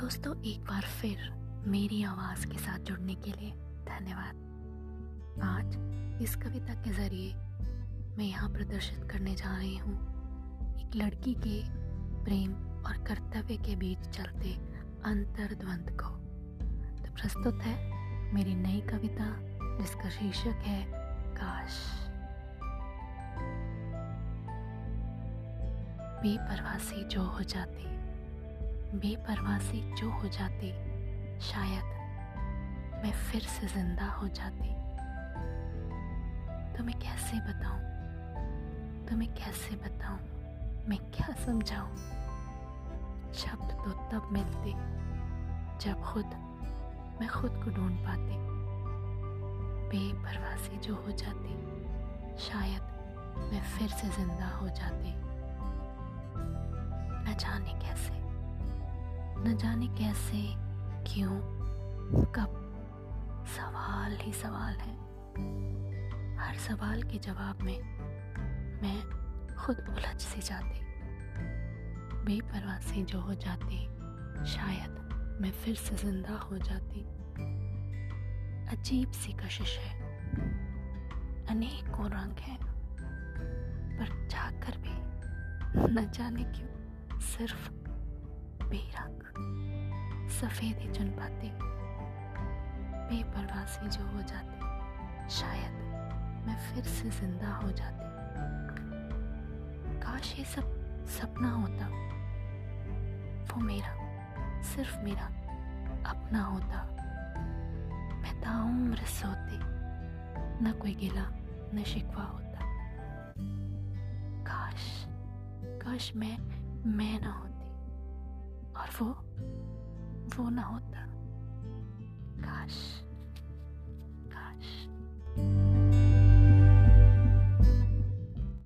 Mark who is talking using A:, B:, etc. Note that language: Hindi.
A: दोस्तों, एक बार फिर मेरी आवाज़ के साथ जुड़ने के लिए धन्यवाद। आज इस कविता के ज़रिए मैं यहाँ प्रदर्शित करने जा रही हूँ। एक लड़की के प्रेम और कर्तव्य के बीच चलते अंतर्द्वंद को। तो प्रस्तुत है मेरी नई कविता, जिसका शीर्षक है, काश। बेपरवासी जो हो जाती, बेपरवासी जो हो जाती, शायद मैं फिर से ज़िंदा हो जाती। तो मैं कैसे बताऊँ? तुम्हें कैसे बताऊँ? मैं क्या समझाऊं? शब्द तो तब मिलते, जब खुद, मैं खुद को ढूंढ पाती। बेपरवासी जो हो जाती, शायद मैं फिर से ज़िंदा हो जाती। जाने कैसे? न जाने कैसे, क्यों? कब? सवाल ही सवाल है। हर सवाल के जवाब में मैं खुद उलझ सी जाती। बेपरवासी जो हो जाती, शायद मैं फिर से ज़िंदा हो जाती। अजीब सी कशिश है। अनेकों रंग है, पर जाकर भी न जाने क्यों? सिर्फ़ बेरंग सफ़ेद ही चुन पाते। बेपरवासी जो हो जाते, शायद मैं फिर से ज़िंदा हो जाती। काश ये सब सपना होता। वो मेरा, सिर्फ़ मेरा अपना होता। मैं ताउम्र सोती, न कोई गिला, न शिकवा होता। काश काश मैं मैं ना होती और वो वो ना होता। काश।